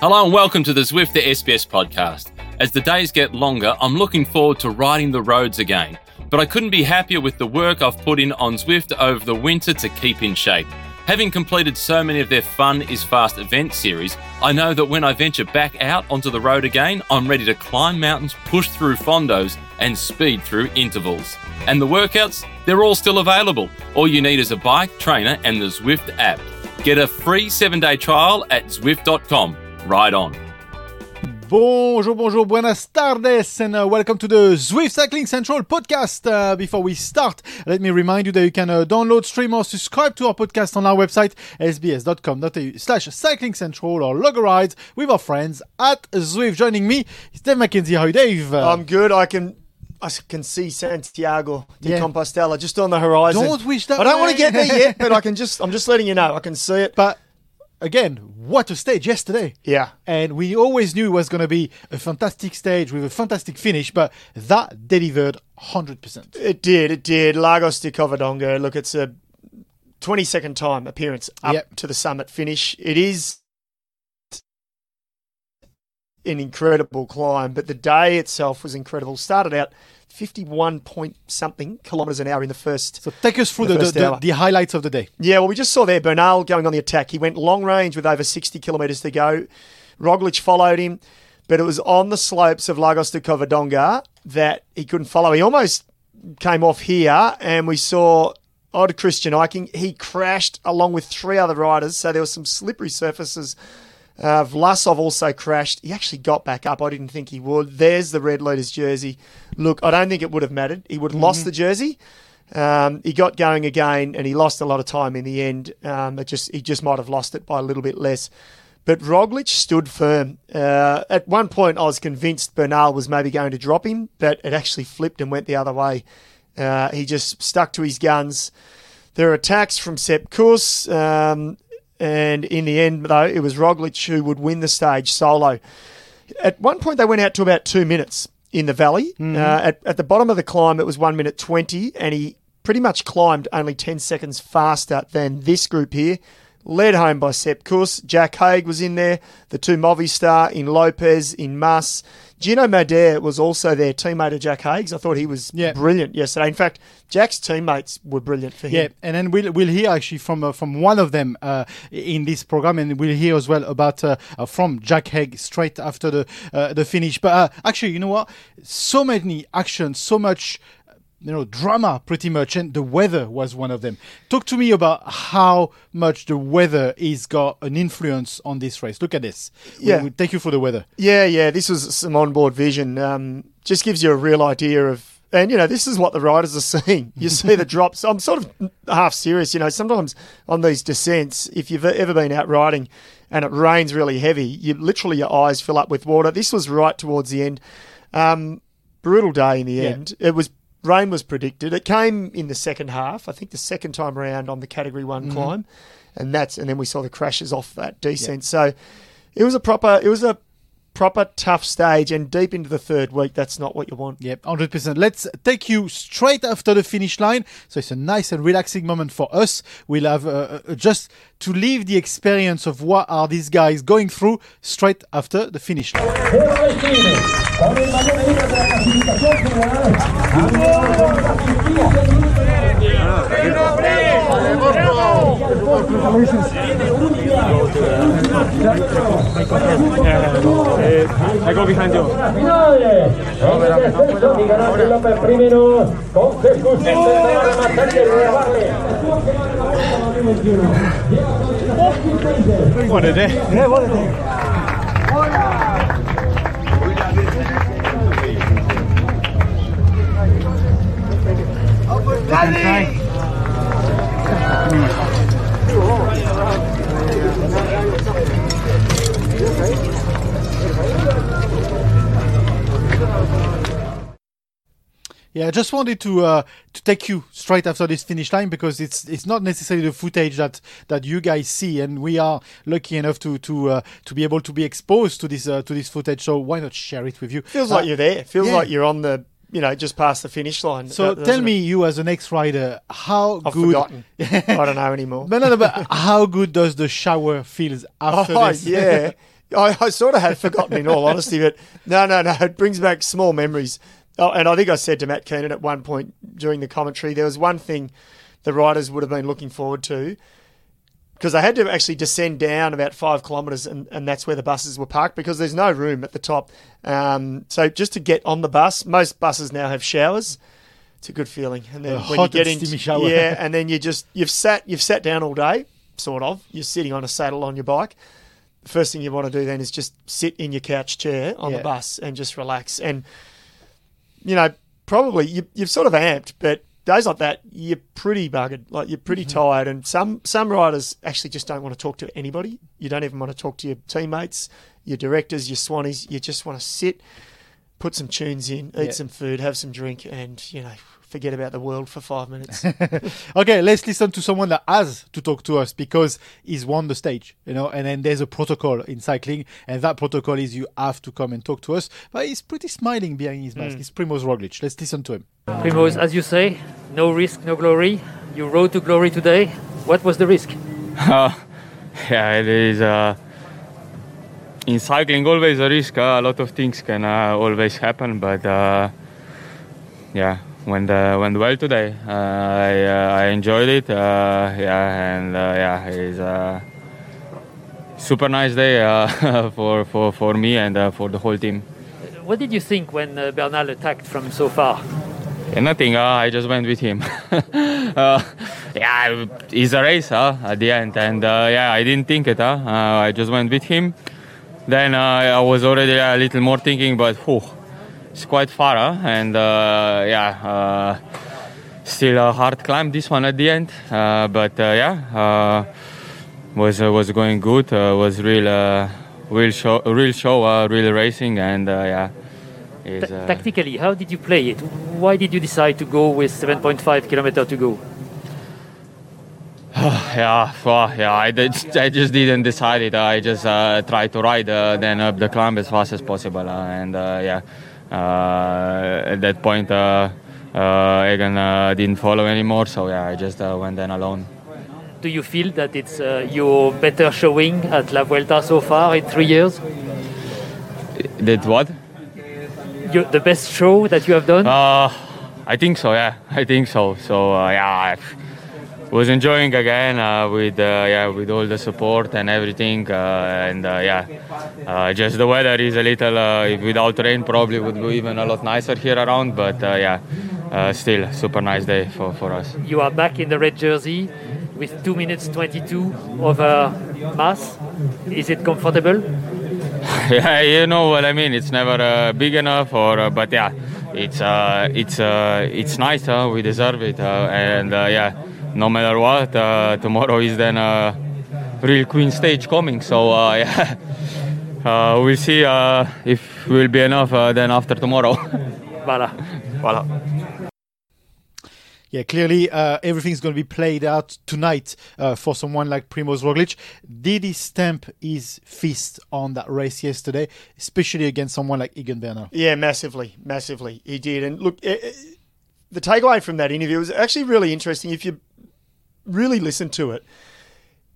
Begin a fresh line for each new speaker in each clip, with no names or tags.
Hello and welcome to the Zwift the SBS podcast. As the days get longer, I'm looking forward to riding the roads again, but I couldn't be happier with the work I've put in on Zwift over the winter to keep in shape. Having completed so many of their Fun is Fast event series, I know that when I venture back out onto the road again, I'm ready to climb mountains, push through fondos, and speed through intervals. And the workouts, they're all still available. All you need is a bike, trainer, and the Zwift app. Get a free seven day trial at Zwift.com. Ride on.
Bonjour, bonjour, buenas tardes, and uh, welcome to the Zwift Cycling Central podcast. Uh, before we start, let me remind you that you can uh, download, stream, or subscribe to our podcast on our website, sbs.com.au slash cycling central, or log a ride with our friends at Zwift. Joining me is Dave McKenzie. How are you, Dave?
I'm good. I can I can see Santiago de
Yeah.
Compostela just on the horizon.
Don't wish that
I don't want to get there yet, but I can just I'm just letting you know. I can see it.
but again, what a stage yesterday.
Yeah.
And we always knew it was going to be a fantastic stage with a fantastic finish, but that delivered 100%.
It did, it did. Lagos de Covadonga. Look, it's a 20 second time appearance up
Yep.
to the summit finish. It is an incredible climb, but the day itself was incredible. Started out 51 point something kilometers an hour in the first
So take us through
The
the, the, the, the highlights of the day.
Yeah, well, we just saw there Bernal going on the attack. He went long range with over 60 kilometres to go. Roglic followed him, but it was on the slopes of Lagos de Covadonga that he couldn't follow. He almost came off here, and we saw Odd Christian Eiking. He crashed along with three other riders, so there were some slippery surfaces. Uh, Vlasov also crashed. He actually got back up. I didn't think he would. There's the red leaders jersey. Look, I don't think it would have mattered. He would have lost the jersey. Um, he got going again, and he lost a lot of time in the end. Um, it just he just might have lost it by a little bit less. But Roglic stood firm. Uh, at one point, I was convinced Bernal was maybe going to drop him, but it actually flipped and went the other way. Uh, he just stuck to his guns. There are attacks from Sepp Kuss, um, and in the end, though, it was Roglic who would win the stage solo. At one point, they went out to about two minutes in the valley. Uh, at, at the bottom of the climb, it was one minute 20, and he pretty much climbed only 10 seconds faster than this group here. Led home by Sepp Kuss. Jack Haig was in there. The two Movistar in Lopez, in Mas. Gino Mäder was also there, teammate of Jack Haig's. I thought he was
Yeah.
brilliant yesterday. In fact, Jack's teammates were brilliant for him.
Yeah, and then we'll we'll hear actually from uh, from one of them uh, in this program, and we'll hear as well about uh, uh, from Jack Haig straight after the uh, the finish. But uh, actually, you know what? So many actions, so much. You know, drama pretty much, and the weather was one of them. Talk to me about how much the weather is got an influence on this race. Look at this.
Yeah.
we take you for the weather.
Yeah, yeah, this was some onboard vision. Um, just gives you a real idea of, and you know, this is what the riders are seeing. You see the drops. I'm sort of half serious. You know, sometimes on these descents, if you've ever been out riding and it rains really heavy, you literally your eyes fill up with water. This was right towards the end. Um, brutal day in the
Yeah.
end. It was rain was predicted. It came in the second half. I think the second time around on the Category One
Mm-hmm.
climb, and that's and then we saw the crashes off that descent. So it was a proper. It was a proper tough stage, and deep into the third week, that's not what you want.
Yep, 100%. Let's take you straight after the finish line. So it's a nice and relaxing moment for us. We'll have uh, uh, just to live the experience of what are these guys going through straight after the finish line.
Michael Vijanjo. Sergio Miguel What a day. Yeah,
what a day.
Yeah, I just wanted to uh, to take you straight after this finish line because it's it's not necessarily the footage that, that you guys see, and we are lucky enough to to uh, to be able to be exposed to this uh, to this footage. So why not share it with you?
Feels
Uh,
like you're there. Feels
yeah.
like you're on the, you know, just past the finish line.
So
doesn't
tell
it?
me, you as an ex-rider, how
I've
good?
forgotten. I don't know anymore.
No, no, no. But how good does the shower feels after
Oh
this?
yeah, I, I sort of had forgotten, in all honesty, but no, no, no. It brings back small memories. Oh, and I think I said to Matt Keenan at one point during the commentary, there was one thing the riders would have been looking forward to because they had to actually descend down about five kilometres, and, and that's where the buses were parked because there's no room at the top. Um, so just to get on the bus, most buses now have showers. It's a good feeling, and then
A
when you get in, yeah, and then you just you've sat you've sat down all day, sort of. You're sitting on a saddle on your bike. The first thing you want to do then is just sit in your couch chair on
Yeah.
the bus and just relax. And you know, probably you, you've sort of amped, but days like that, you're pretty buggered. Like you're pretty
Mm-hmm.
tired. And some some riders actually just don't want to talk to anybody. You don't even want to talk to your teammates, your directors, your swannies. You just want to sit, put some tunes in, eat
Yeah.
some food, have some drink, and you know, forget about the world for five minutes.
Okay, let's listen to someone that has to talk to us because he's won the stage, you know, and then there's a protocol in cycling, and that protocol is you have to come and talk to us. But he's pretty smiling behind his mask. It's Primoz Roglic. Let's listen to him.
Primoz, as you say, no risk, no glory. You rode to glory today. What was the risk?
Uh, yeah, it is. Uh, in cycling, always a risk. Uh, a lot of things can uh, always happen, but uh, yeah, went uh, went well today. Uh, I uh, I enjoyed it. Uh, yeah, and uh, yeah, it's a super nice day uh, for for for me and uh, for the whole team.
What did you think when uh, Bernal attacked from so far?
Yeah, nothing. Uh, I just went with him. uh, yeah, it's a race at the end, and uh, yeah, I didn't think it. Huh? Uh, I just went with him. Then uh, I was already a little more thinking, but whew, it's quite far, huh? and uh, yeah, uh, still a hard climb this one at the end. Uh, but uh, yeah, uh, was uh, was going good. Was real, uh, real show, real show, uh, real racing, and uh, yeah. is,
tactically, how did you play it? Why did you decide to go with 7.5 kilometer to go?
Yeah, well, yeah. I, did, I just didn't decide it. I just uh, tried to ride uh, then up the climb as fast as possible, uh, and uh, yeah. Uh, at that point, uh, uh, Egan uh, didn't follow anymore, so yeah, I just uh, went then alone.
Do you feel that it's uh, your better showing at La Vuelta so far in three years?
Did what?
You, the best show that you have done?
Uh, I think so. Yeah, I think so. So uh, yeah, I was enjoying again uh, with uh, yeah with all the support and everything, uh, and uh, yeah, uh, just the weather is a little uh, without rain probably would be even a lot nicer here around, but uh, yeah, uh, still super nice day for for us.
you are back in the red jersey with 2 minutes 22 of over Mas. Is it comfortable?
yeah, you know what I mean. It's never uh, big enough, or uh, but yeah, it's uh, it's uh, it's nice. We deserve it, uh, and uh, yeah, no matter what, uh, tomorrow is then a real Queen stage coming. So uh, yeah, uh, we'll see uh, if will be enough uh, then after tomorrow.
Voilà.
voilà.
Yeah, clearly uh, everything's going to be played out tonight uh, for someone like Primoz Roglic. Did he stamp his fist on that race yesterday, especially against someone like Egan Bernal?
Yeah, massively, massively. He did. And look, eh, eh, the takeaway from that interview was actually really interesting. If you really listen to it,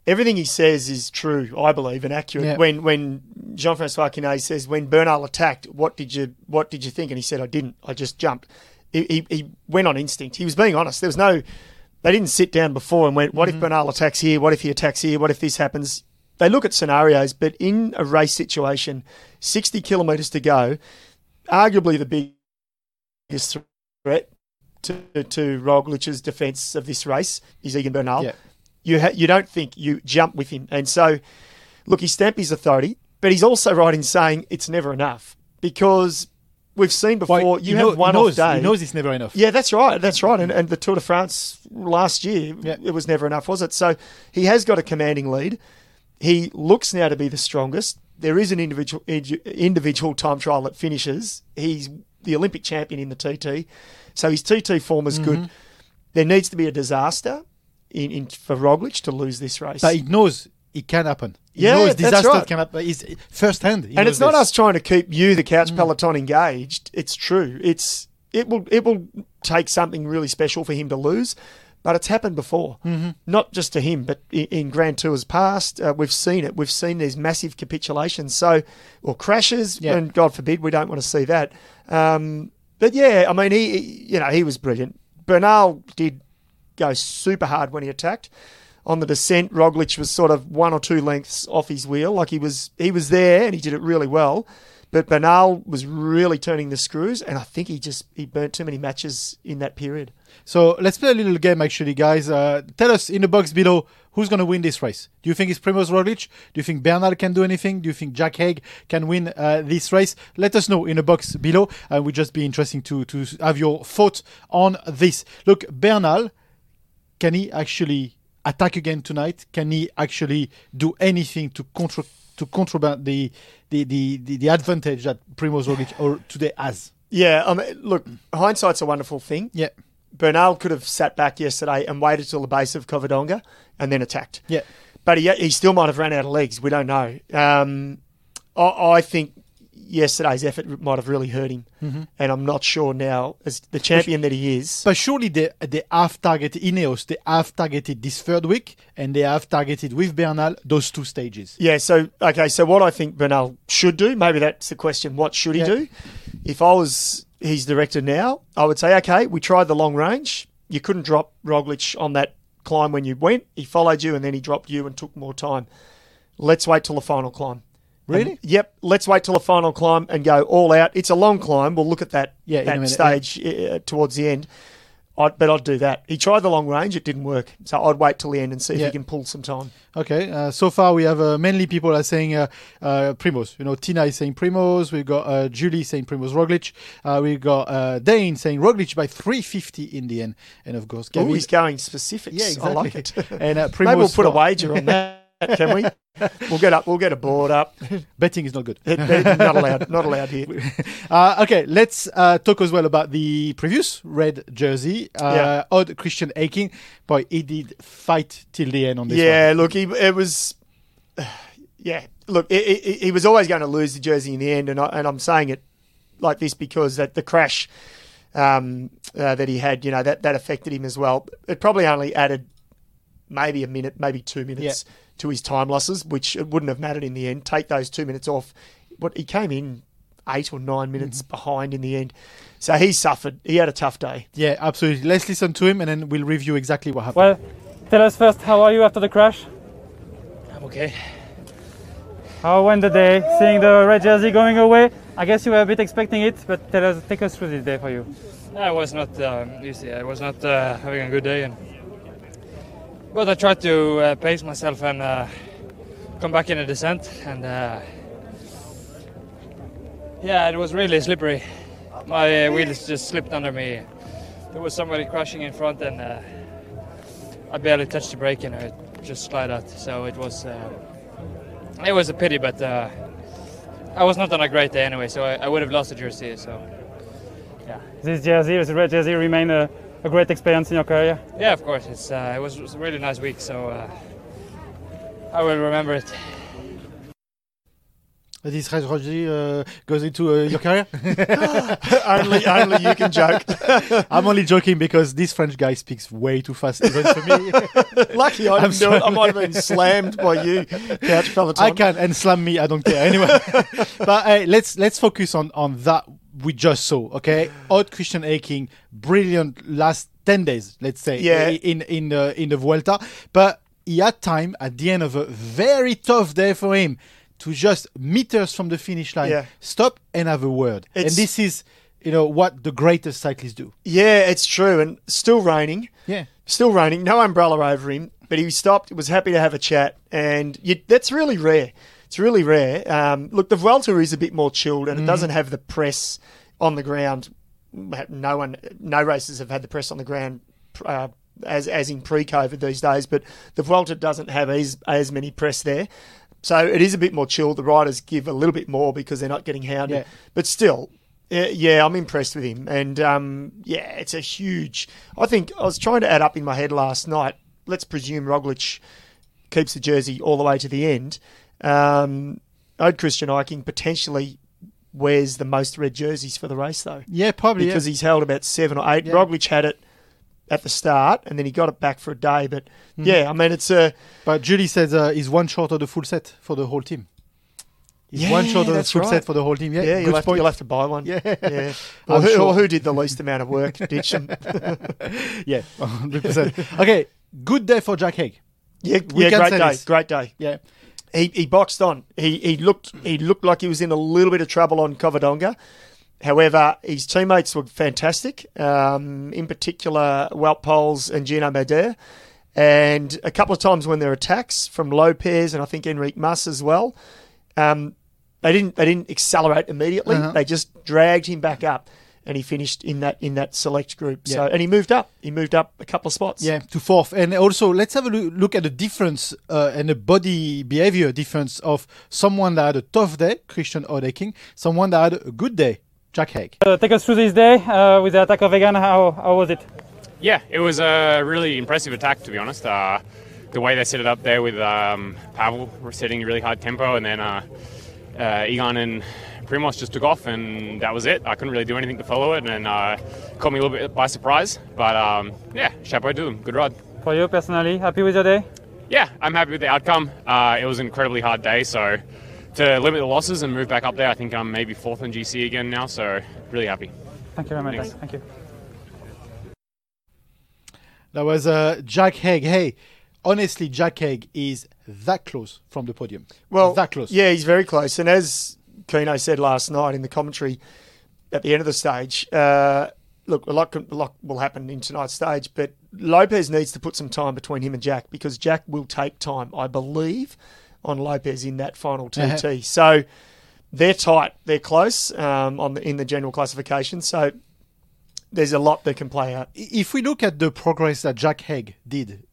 everything he says is true, I believe, and accurate. When when Jean Francois Quénet says, "When Bernal attacked, what did you what did you think?" and he said, "I didn't. I just jumped." He, he, he went on instinct. He was being honest. There was no. They didn't sit down before and went, "What if mm-hmm. Bernal attacks here? What if he attacks here? What if this happens?" They look at scenarios, but in a race situation, sixty kilometres to go, arguably the biggest threat to, to Roglic's defence of this race is Egan Bernal.
Yeah.
You ha- you don't think you jump with him, and so look, he stamped his authority, but he's also right in saying it's never enough because we've seen before
Well,
you
know-
have one
knows,
off day.
He knows it's never enough.
Yeah, that's right. That's right. And, and the Tour de France last year,
Yeah.
it was never enough, was it? So he has got a commanding lead. He looks now to be the strongest. There is an individual individual time trial that finishes. He's the Olympic champion in the TT, so his TT form is
Mm-hmm.
good. There needs to be a disaster in, in for Roglic to lose this race.
But he knows it can happen. He
Yeah,
knows
that's
disaster
right.
can happen. He's first hand. he
and it's not
this. Mm.
us trying to keep you, the couch peloton, engaged. It's true. It's it will it will take something really special for him to lose, but it's happened before. Mm-hmm. Not just to him, but in, in Grand Tours past, uh, we've seen it. We've seen these massive capitulations, so or crashes,
Yeah.
and God forbid we don't want to see that. Um, but yeah, I mean, he, he- you know, he was brilliant. Bernal did go super hard when he attacked. On the descent, Roglic was sort of one or two lengths off his wheel. Like he was, he was there and he did it really well. But Bernal was really turning the screws, and I think he just he burnt too many matches in that period.
So let's play a little game, actually, guys. Uh, tell us in the box below who's going to win this race. Do you think it's Primoz Roglic? Do you think Bernal can do anything? Do you think Jack Haig can win uh, this race? Let us know in the box below. Uh, would just be interesting to to have your thought on this. Look, Bernal, can he actually attack again tonight? Can he actually do anything to contra- to contraband the the, the, the the advantage that Primoz Roglic or today has?
Yeah, I mean, look, hindsight's a wonderful thing.
Yeah,
Bernal could have sat back yesterday and waited till the base of Covadonga and then attacked.
yeah.
But he, he still might have run out of legs. We don't know. Um, I, I think yesterday's effort might have really hurt him, and I'm not sure now, as the champion that he is.
But surely they they have targeted Ineos. They have targeted this third week, and they have targeted with Bernal those two stages.
Yeah, so okay, so what I think Bernal should do, maybe that's the question. What should he
Yeah.
do? If I was his director now, I would say, okay, we tried the long range. You couldn't drop Roglic on that climb when you went. He followed you, and then he dropped you and took more time. Let's wait till the final climb.
Really?
And- yep. Let's wait till the final climb and go all out. It's a long climb. We'll look at that
Yeah,
that
minute,
stage uh, towards the end. I'd, but I'd do that. He tried the long range. It didn't work. So I'd wait till the end and see if he can pull some time.
Okay. Uh, so far, we have uh, mainly people are saying uh, uh, Primoz. You know, Tina is saying Primoz. We've got uh, Julie saying Primoz Roglic. Uh, we've got uh, Dane saying Roglic by 350 in the end, and of course,
Oh,
Gavin.
he's going specifics.
yeah, exactly.
I like it.
and uh,
Maybe we'll put a wager on that, can we? We'll get up. We'll get a board up.
Betting is not good.
not allowed. Not allowed here.
Uh, okay, let's uh, talk as well about the previous red jersey. Uh,
Yeah.
Odd Christian Eiking. Boy, he did fight till the end on this
Yeah,
one.
look, he it was. Yeah, look, he, he, he was always going to lose the jersey in the end, and I, and I'm saying it like this because that the crash um, uh, that he had, you know, that that affected him as well. It probably only added maybe a minute, maybe two minutes to his time losses, which it wouldn't have mattered in the end. Take those two minutes off. What he came in eight or nine minutes behind in the end, so he suffered. He had a tough day.
Yeah, absolutely. Let's listen to him and then we'll review exactly what happened.
Well, tell us first, how are you after the crash?
I'm okay.
How went the day? Seeing the red jersey going away? I guess you were a bit expecting it, but tell us, take us through this day for you.
I was not um, easy. I was not uh, having a good day, and but I tried to uh, pace myself and uh, come back in a descent, and uh, yeah, it was really slippery. My wheels just slipped under me. There was somebody crashing in front, and uh, I barely touched the brake, and it just slid out. So it was uh, it was a pity, but uh, I was not on a great day anyway, so I, I would have lost the jersey. So.
Yeah, this jersey, this red jersey, remain a, a great experience in your career.
Yeah, of course. It's uh, it was, a really nice week, so uh, I will remember it.
This red jersey uh, goes into uh, your career?
only, only you can joke.
I'm only joking because this French guy speaks way too fast even for me.
Lucky I
I'm
didn't do it. I
sorry.
might have been slammed by you, couch Peloton.
I can and slam me. I don't care anyway. but hey, let's let's focus on on that we just saw. Okay, Odd Christian Eiking, brilliant last ten days. Let's say
Yeah.
in in the in the Vuelta, but he had time at the end of a very tough day for him to just meters from the finish line
Yeah.
stop and have a word. and this is you know what the greatest cyclists do.
Yeah, it's true. And still raining.
Yeah.
Still raining. No umbrella over him. But he stopped, was happy to have a chat. And you, that's really rare. It's really rare. Um, look, the Vuelta is a bit more chilled and it doesn't have the press on the ground. No one, no races have had the press on the ground uh, as as in pre-COVID these days. But the Vuelta doesn't have as as many press there. So it is a bit more chilled. The riders give a little bit more because they're not getting hounded.
Yeah.
But still, yeah, yeah, I'm impressed with him. And um, yeah, it's a huge. I think I was trying to add up in my head last night. Let's presume Roglic keeps the jersey all the way to the end. Um, Odd Christian Eiking potentially wears the most red jerseys for the race, though,
Yeah, probably.
because
yeah.
he's held about seven or eight.
Yeah.
Roglic had it at the start, and then he got it back for a day. But
Mm-hmm.
yeah, I mean, it's a
But Julie says uh, he's one short of the full set for the whole team. He's
Yeah,
one short of the full
right.
set for the whole team. Yeah,
yeah. You'll have, to, you'll have to buy one.
Yeah.
yeah. Or who,
sure.
or who did the least amount of work? Ditch them.
yeah, 100%. okay, good day for Jack Haig.
yeah,
We
yeah. Great day.
this.
Great day.
Yeah.
He he boxed on. He he looked he looked like he was in a little bit of trouble on Covadonga. However, his teammates were fantastic. Um, in particular, Wout Poels and Gino Mäder. And a couple of times when there were attacks from Lopez and I think Enrique Mas as well, um, they didn't they didn't accelerate immediately.
Uh-huh.
They just dragged him back up, and he finished in that in that select group. So
Yeah.
and he moved up. He moved up a couple of spots.
Yeah, to fourth. And also, let's have a loo- look at the difference uh, and the body behavior difference of someone that had a tough day, Christian Odeking, someone that had a good day, Jack Haig.
Uh, take us through this day uh, with the attack of Egan. How, how was it?
Yeah, it was a really impressive attack, to be honest. Uh, the way they set it up there with um, Pavel were setting a really hard tempo, and then uh, uh, Egan and Primoz just took off, and that was it. I couldn't really do anything to follow it, and uh, caught me a little bit by surprise. But um, yeah, chapeau to them. Good ride.
For you personally, happy with your day?
Yeah, I'm happy with the outcome. Uh, it was an incredibly hard day, so to limit the losses and move back up there, I think I'm maybe fourth in GC again now, so really happy.
Thank you very much.
Thanks.
Thank you.
That was uh, Jack Haig. Hey, honestly, Jack Haig is that close from the podium.
Well,
that close.
Yeah, he's very close. And as Keno said last night in the commentary at the end of the stage, uh, look, a lot, can- a lot will happen in tonight's stage, but Lopez needs to put some time between him and Jack because Jack will take time, I believe, on Lopez in that final TT.
Uh-huh.
So they're tight, they're close um, on the, in the general classification. So there's a lot that can play out.
if we look at the progress that Jack Haig did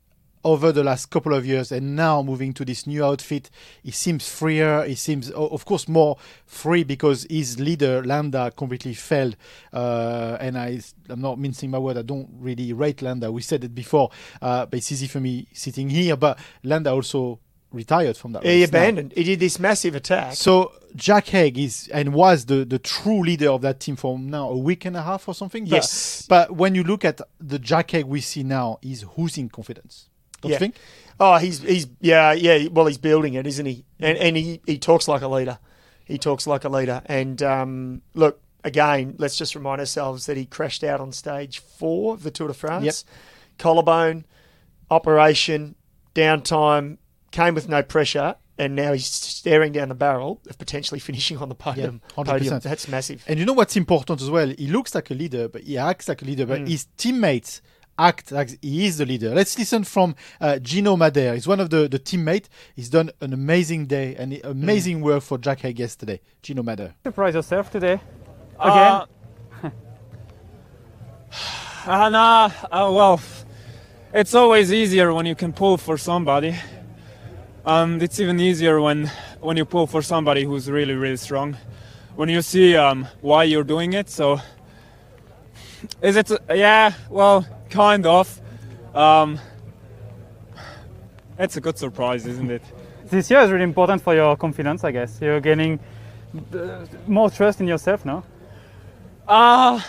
over the last couple of years and now moving to this new outfit, he seems freer. He seems, of course, more free because his leader, Landa, completely failed. Uh, and I, I'm not mincing my word, I don't really rate Landa. We said it before, uh, but it's easy for me sitting here. But Landa also retired from that.
He
race now.
abandoned. He did this massive attack.
So Jack Haig is and was the, the true leader of that team for now a week and a half or something. But-
Yes.
But, when you look at the Jack Haig we see now, he's losing confidence. Don't
yeah.
you think?
Oh, he's he's yeah yeah. Well, he's building it, isn't he? And and he, he talks like a leader. He talks like a leader. And um, look again, let's just remind ourselves that he crashed out on stage four of the Tour de France.
Yep.
Collarbone operation, downtime, came with no pressure, and now he's staring down the barrel of potentially finishing on the podium.
Yeah, 100%.
podium. That's massive.
And you know what's important as well? He looks like a leader, but he acts like a leader,
Mm.
but his teammates act like he is the leader. Let's listen from uh, Gino Mäder. He's one of the, the teammates. He's done an amazing day and amazing
Mm.
work for Jack Haig yesterday. Gino Mäder.
Surprise yourself today?
Uh,
Again?
Uh, nah, uh, well, it's always easier when you can pull for somebody. Um, it's even easier when when you pull for somebody who's really, really strong. When you see um, why you're doing it. So, is it? Yeah, well, kind of. Um, it's a good surprise, isn't it?
This year is really important for your confidence, I guess. You're gaining uh, more trust in yourself now.
Uh,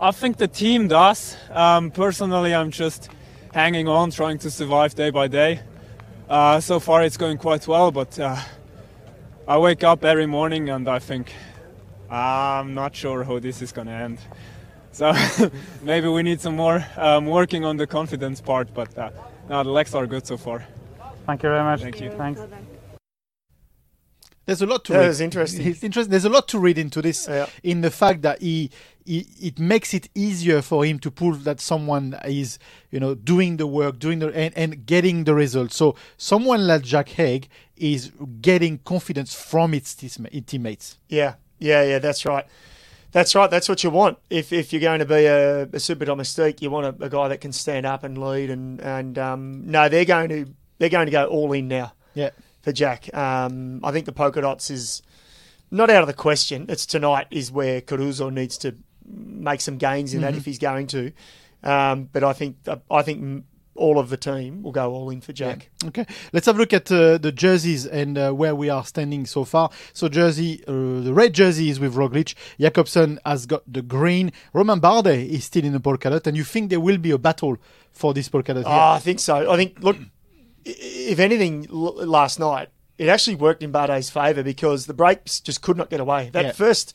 I think the team does. Um, personally, I'm just hanging on, trying to survive day by day. Uh, so far, it's going quite well, but uh, I wake up every morning and I think, I'm not sure how this is going to end. So maybe we need some more um, working on the confidence part, but uh, no, the legs are good so far.
Thank you very much.
Thank you.
Thanks.
There's a lot to
That
read.
interesting.
It's interesting. There's a lot to read into this.
Yeah.
In the fact that he, he, it makes it easier for him to prove that someone is, you know, doing the work, doing the and, and getting the results. So someone like Jack Haig is getting confidence from its its teammates.
Yeah, yeah, yeah. That's right. That's right. That's what you want. If if you're going to be a, a super domestique, you want a, a guy that can stand up and lead. And and um, no, they're going to they're going to go all in now
Yeah.
for Jack. Um, I think the polka dots is not out of the question. It's tonight is where Caruso needs to make some gains in that if he's going to. Um, but I think I think all of the team will go all in for Jack.
Okay, let's have a look at uh, the jerseys and uh, where we are standing so far. So jersey, uh, the red jersey is with Roglic. Jakobsen has got the green. Romain Bardet is still in the polka dot, and you think there will be a battle for this polka dot?
Oh,
here?
I think so. I think, look, if anything, l- last night, it actually worked in Bardet's favour because the breaks just could not get away. That
Yeah.
first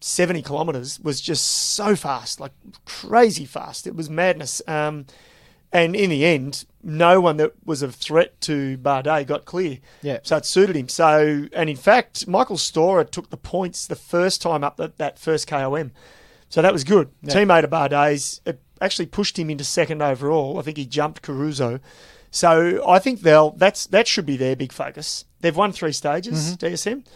70 kilometres was just so fast, like crazy fast. It was madness. Um, and in the end, no one that was a threat to Bardet got clear.
Yeah.
So it suited him. So, and in fact, Michael Storer took the points the first time up that, that first KOM. So that was good.
Yeah.
Teammate of Bardet's it actually pushed him into second overall. I think he jumped Caruso. So I think they'll that's that should be their big focus. They've won three stages,
Mm-hmm.
DSM.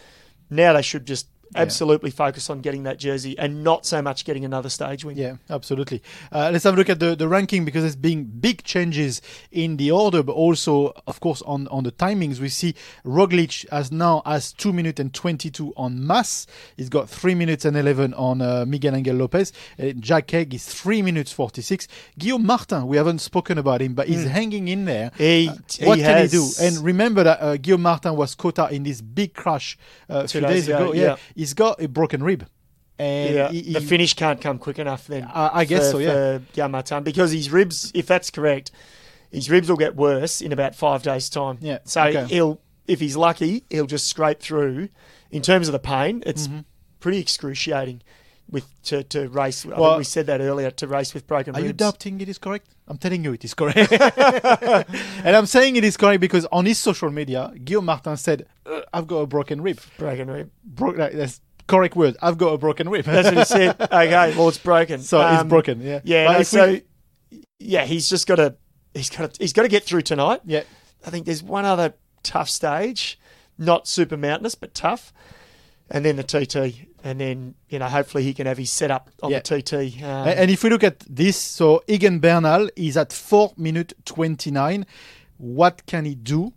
Now they should just absolutely focus on getting that jersey and not so much getting another stage win.
Yeah, absolutely. Uh, let's have a look at the, the ranking because there's been big changes in the order, but also, of course, on, on the timings. We see Roglic as now has 2 minutes and 22 on Mas. He's got 3 minutes and 11 on uh, Miguel Angel Lopez. Uh, Jack Haig is 3 minutes 46. Guillaume Martin, we haven't spoken about him, but he's hanging in there.
He,
Uh, what
he
can
has,
he do? And remember that uh, Guillaume Martin was caught out in this big crash uh, a
Two
few
days
days ago.
ago,
Yeah.
yeah.
He's got a broken rib. And
yeah,
he-
the finish can't come quick enough then.
I- I guess
for,
so, yeah.
For Guillaume because his ribs, if that's correct, his ribs will get worse in about five days' time.
Yeah,
So
okay.
he'll, if he's lucky, he'll just scrape through. In terms of the pain, it's
Mm-hmm.
pretty excruciating. With to, to race, I
Well-
think we said that earlier. To race with broken
Are you
ribs.
doubting it is correct? I'm telling you it is correct. and I'm saying it is correct because on his social media, Guillaume Martin said, "Uh, I've got a broken rib.
broken rib?
Bro- that's correct word. I've got a broken rib.
That's what he said. Okay, well it's broken.
So it's
Um,
broken, yeah.
Yeah. No,
if we-
so yeah, he's just got to he's got to he's got to get through tonight.
yeah.
I think there's one other tough stage, not super mountainous, but tough, and then the TT, and then you know hopefully he can have his setup on
Yeah.
the TT. Um,
and if we look at this, so Egan Bernal is at 4 minute 29. What can he do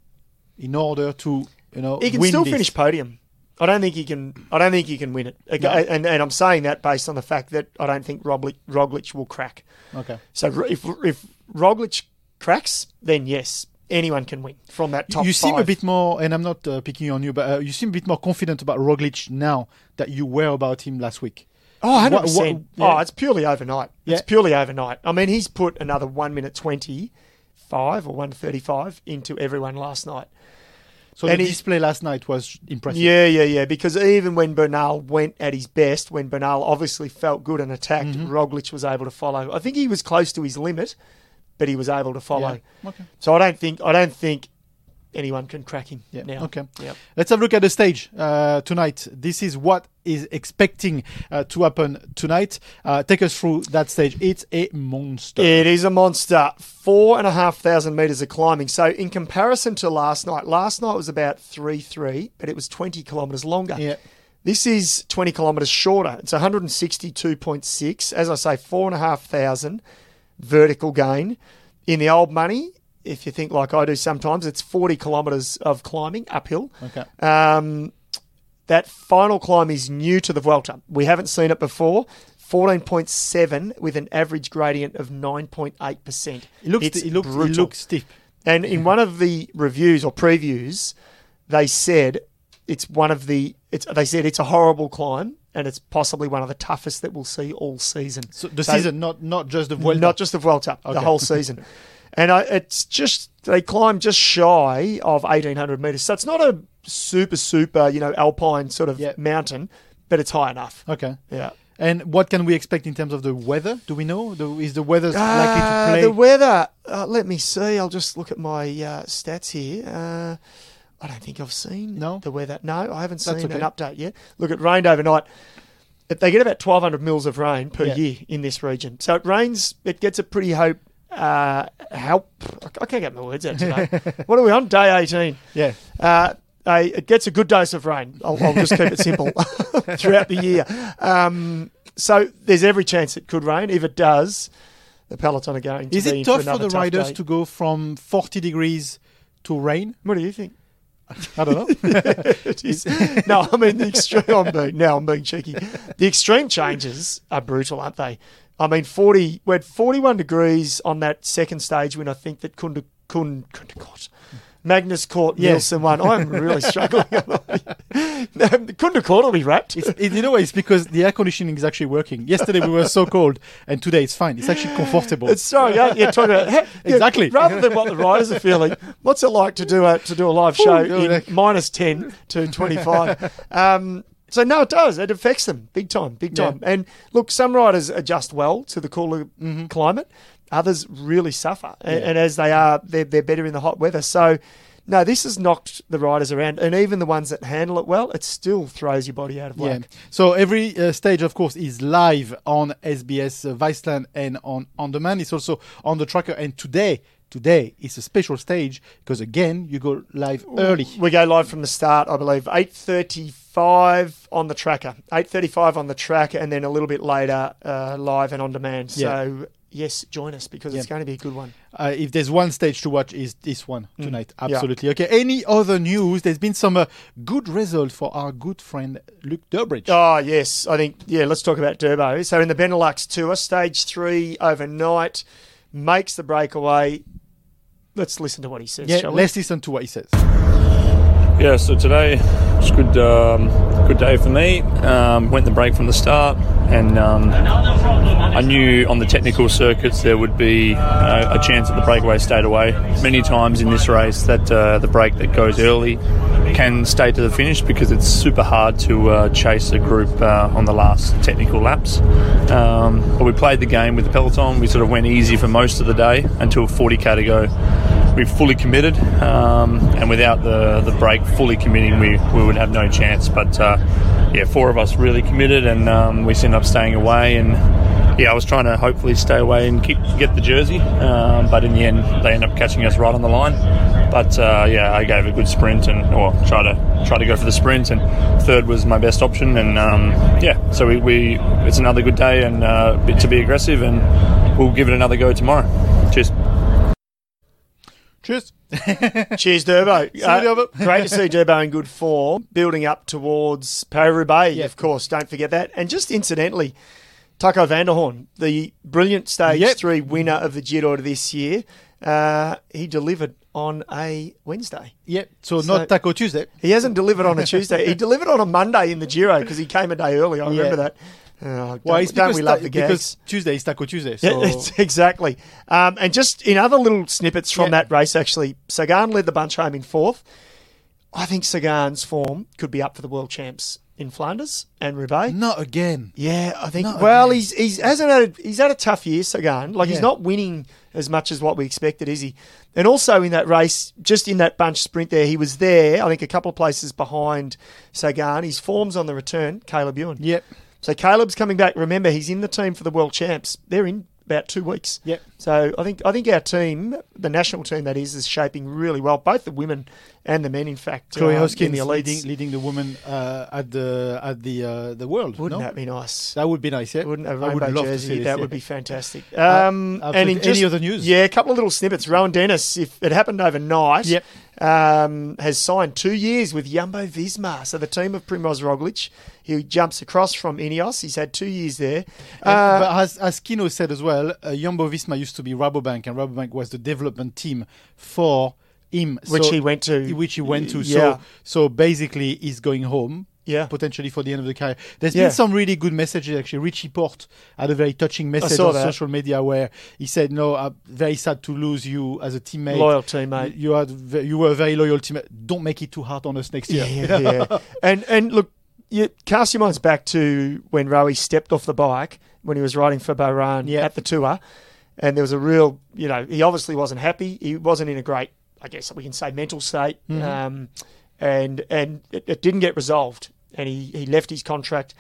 in order to, you know,
he can still
this?
finish podium. I don't think he can. I don't think he can win it.
No.
And, and I'm saying that based on the fact that I don't think Roglic, Roglic will crack.
Okay.
So if if Roglic cracks, then yes, anyone can win from that top.
you seem a bit more, and I'm not uh, picking on you, but uh, you seem a bit more confident about Roglic now that you were about him last week.
Oh, 100%.
What- what-
Oh, it's purely overnight. It's
Yeah.
purely overnight. I mean, he's put another 1 minute 25 or 135 into everyone last night.
So
And
the
he-
display last night was impressive.
Yeah, yeah, yeah. Because even when Bernal went at his best, when Bernal obviously felt good and attacked,
Mm-hmm.
Roglic was able to follow. I think he was close to his limit, but he was able to follow.
Yeah. Okay.
So I don't think I don't think anyone can crack him
yeah.
now.
Okay.
Yeah.
Let's have a look at the stage uh, tonight. This is what is expecting uh, to happen tonight. Uh, take us through that stage. It's a monster.
It is a monster. Four and a half thousand meters of climbing. So in comparison to last night, last night was about three three, but it was twenty kilometers longer.
Yeah.
This is 20 kilometres shorter. It's 162.6. As I say, 4,500 vertical gain. In the old money, if you think like I do sometimes, it's 40 kilometres of climbing uphill.
Okay.
Um, that final climb is new to the Vuelta. We haven't seen it before. 14.7 with an average gradient of 9.8%.
It looks.
It's
It looks. It
brutal.
looks stiff.
And in one of the reviews or previews, they said it's one of the. It's they said it's a horrible climb and it's possibly one of the toughest that we'll see all season.
So the
So-
season, not not just the Vuelta.
not just the Vuelta,
Okay.
the whole season. And I, it's just they climb just shy of eighteen hundred meters, so it's not a super super you know alpine sort of
Yeah.
mountain, but it's high enough.
Okay.
Yeah.
And what can we expect in terms of the weather? Do we know? The, is the weather likely to
Uh,
play?
The weather. Uh, let me see. I'll just look at my uh, stats here. I don't think I've seen
No?
the weather. No, I haven't
That's
seen an update yet. Look, it rained overnight. They get about 1,200 mils of rain per
Yeah.
year in this region. So it rains. It gets a pretty hope. Uh, help. I can't get my words out today. what are we on? Day 18.
yeah.
Uh, it gets a good dose of rain. I'll, I'll just keep it simple throughout the year. Um, so there's every chance it could rain. If it does, the peloton are going to
Is it tough for
another
the riders
day.
to go from 40 degrees to rain?
What do you think?
I don't know.
No, I mean the extreme. I'm being now. I'm being cheeky. The extreme changes are brutal, aren't they? I mean, 40, we had 41 degrees on that second stage when I think that Kunda, Kun, Kunda, Magnus Cort
Yeah.
Nielsen one. I'm really struggling. Kunda Court will be wrapped.
It's, it, you know, it's because the air conditioning is actually working. Yesterday we were so cold, and today it's fine. It's actually comfortable.
It's so yeah, you're talking about yeah,
Exactly.
rather than what the riders are feeling. What's it like to do a to do a live show
Ooh,
in
like-
minus ten to twenty five? um, so no, it does. It affects them big time, big
Yeah.
time. And look, some riders adjust well to the cooler climate. Others really suffer, and.
Yeah.
and as they are, they're, they're better in the hot weather. So. No, this has knocked the riders around, and even the ones that handle it well, it still throws your body out of whack. Yeah.
So every uh, stage, of course, is live on SBS uh, Viceland and on on demand. It's also on the tracker. And today, today is a special stage because again, you go live early.
We go live from the start, I believe, eight thirty-five on the tracker, eight thirty-five on the tracker, and then a little bit later, uh, live and on demand.
Yeah.
So yes, join us because it's going to be a good one.
Uh, if there's one stage to watch, is this one
Mm.
tonight.
Yeah.
Absolutely. Okay. Any other news? There's been some uh, good result for our good friend Luke Durbridge.
Oh yes, I think yeah. Let's talk about Durbo. So in the Benelux Tour, stage three overnight, makes the breakaway. Let's listen to what he says.
yeah.
shall?
Let's listen to what he says.
Yeah, so today was a good, um, good day for me. Um, went the break from the start, and um, I knew on the technical circuits there would be uh, a chance that the breakaway stayed away. Many times in this race, that uh, the break that goes early can stay to the finish because it's super hard to uh, chase a group uh, on the last technical laps. Um, but we played the game with the peloton. We sort of went easy for most of the day until 40k to go we fully committed, um, and without the the break fully committing, we, we would have no chance. But uh, yeah, four of us really committed, and um, we ended up staying away. And yeah, I was trying to hopefully stay away and keep get the jersey, um, but in the end, they end up catching us right on the line. But uh, yeah, I gave a good sprint and or try to try to go for the sprint, and third was my best option. And um, yeah, so we, we it's another good day and uh, to be aggressive, and we'll give it another go tomorrow. Cheers.
Cheers.
Cheers, Durbo.
See you, Durbo.
great to see Durbo in good form, building up towards Paris-Roubaix,
Yeah.
of course. Don't forget that. And just incidentally, Taco van der Hoorn, the brilliant stage
Yep.
three winner of the Giro this year, uh, he delivered on a Wednesday.
Yep, So,
So-
not Taco Tuesday.
He hasn't delivered on a Tuesday. he delivered on a Monday in the Giro because he came a day early. I remember
Yeah.
that. Oh,
Well,
don't,
it's
don't we love the gags?
because Tuesday is Taco Tuesday.
Yeah,
So
it's exactly. Um, and just in other little snippets from
Yeah.
that race, actually, Sagan led the bunch home in fourth. I think Sagan's form could be up for the world champs in Flanders and Roubaix.
not again.
Yeah, I think.
Not
well,
again.
he's he's hasn't had a, he's had a tough year, Sagan. Like he's not winning as much as what we expected, is he? And also in that race, just in that bunch sprint there, he was there. I think a couple of places behind Sagan. His form's on the return. Caleb Ewan.
Yep.
So Caleb's coming back. Remember, he's in the team for the World Champs. They're in about two weeks.
Yep.
So I think I think our team, the national team that is, is shaping really well. Both the women and the men, in fact.
Chloe
um, in
Hoskins
the
leading, leading the women uh, at the at the uh, the world.
Wouldn't
no?
that be nice?
That would be nice. Yeah.
Wouldn't a
I would
rainbow
to
jersey?
this,
that
yeah.
would be fantastic.
Uh,
Um, and
absolutely.
in
Any
just,
other news?
Yeah, a couple of little snippets. Rohan Dennis, if it happened overnight,
Yep.
Um, has signed two years with Jumbo Visma. So the team of Primoz Roglic, he jumps across from Ineos. He's had two years there. Uh,
but as, as Keno said as well, uh, Jumbo Visma used to be Rabobank, and Rabobank was the development team for him,
Which
So-
he went to.
Which he went to.
Yeah.
So, so basically, he's going home.
Yeah.
potentially for the end of the career. There's
Yeah.
been some really good messages actually. Richie Porte had a very touching message on
that.
social media where he said, "No, I'm very sad to lose you as a teammate.
Loyal teammate.
You had you were a very loyal teammate. Don't make it too hard on us next year."
Yeah, yeah, and and look, you cast your minds back to when Rowie stepped off the bike when he was riding for Bahrain
Yeah.
at the tour, and there was a real, you know, he obviously wasn't happy. He wasn't in a great, I guess we can say, mental state,
Mhm.
um, and and it, it didn't get resolved, and he he left his contract.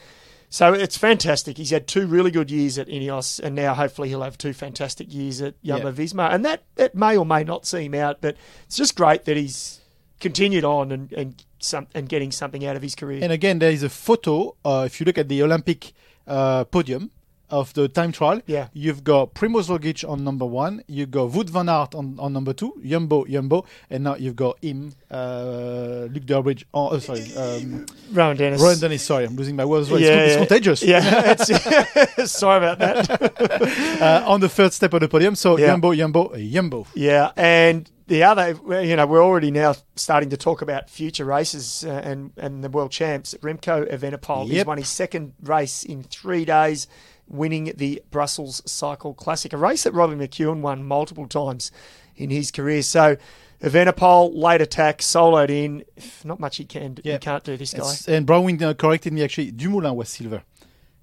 So it's fantastic. He's had two really good years at Ineos, and now hopefully he'll have two fantastic years at Jumbo. Visma. And that, that may or may not see him out, but it's just great that he's continued on and and some and getting something out of his career.
And again, there is a photo. Uh, if you look at the Olympic uh, podium, of the time trial.
Yeah.
You've got Primoz Roglic on number one. You've got Wout van Aert on, on number two. Jumbo, Jumbo, and now you've got him, uh, Luke Durbridge. Oh, oh, sorry, um,
Rohan Dennis.
Rohan Dennis. Sorry, I'm losing my words. Well,
Yeah,
it's, it's contagious.
Yeah, it's, sorry about that.
uh, on the third step of the podium. So
Yeah.
Jumbo, Jumbo, Jumbo.
Yeah, and the other, you know, we're already now starting to talk about future races uh, and and the world champs. Remco Evenepoel has
Yep.
won his second race in three days, winning the Brussels Cycle Classic, a race that Robbie McEwen won multiple times in his career. So. Evenepoel late attack, soloed in. Not much he can. do. He can't do this guy.
It's- and Brownwind uh, corrected me actually. Dumoulin was silver.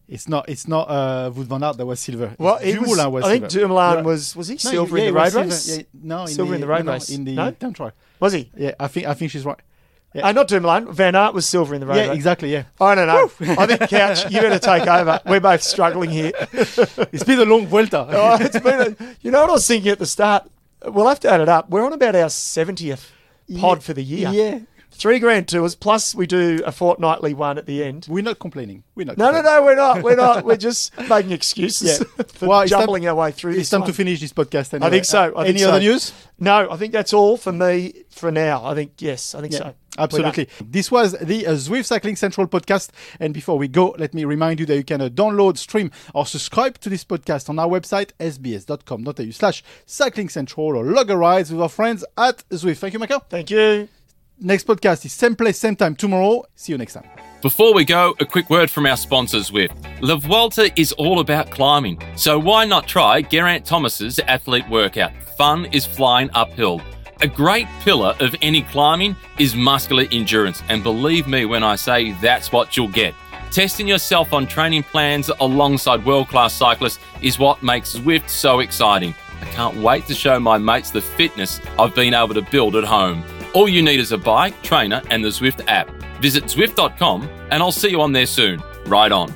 It's not. It's not uh, Wout van Aert that was silver.
Well, it was-
Dumoulin was.
I think
silver.
Dumoulin
Yeah.
was- was he
No,
silver in the road
silver.
race?
Yeah, no, in
Silver
the,
in the road
no,
race.
in the
No?
time trial.
Was he?
Yeah, I think. I think she's right.
Uh, not Dumoulin. Van Aert was silver in the road
Yeah, exactly. Yeah.
I don't know. I think Couch, you better take over. We're both struggling here.
it's been a long Vuelta.
oh, it's been a, you know what I was thinking at the start? We'll have to add it up. We're on about our 70th pod
Yeah.
for the year.
Yeah.
Three grand tours, plus we do a fortnightly one at the end.
We're not complaining. We're not.
No, no, no, we're not. We're not. We're just making excuses
Yeah.
for
Well, it's time-
our way through
It's time
one.
to finish this podcast.
I think so. I think
Any
so.
other news?
No, I think that's all for me for now. I think, yes, I think
Yeah,
so. We're done.
Absolutely. This was the uh, Zwift Cycling Central podcast. And before we go, let me remind you that you can uh, download, stream, or subscribe to this podcast on our website, sbs.com.au slash cycling central, or log a ride with our friends at Zwift. Thank you, Michael.
Thank you.
Next podcast is same place, same time tomorrow. See you next time.
Before we go, a quick word from our sponsors with La Vuelta is all about climbing. So why not try Geraint Thomas's athlete workout? Fun is flying uphill. A great pillar of any climbing is muscular endurance, and believe me when I say that's what you'll get. Testing yourself on training plans alongside world class cyclists is what makes Zwift so exciting. I can't wait to show my mates the fitness I've been able to build at home. All you need is a bike, trainer, and the Zwift app. Visit Zwift.com, and I'll see you on there soon. Ride on.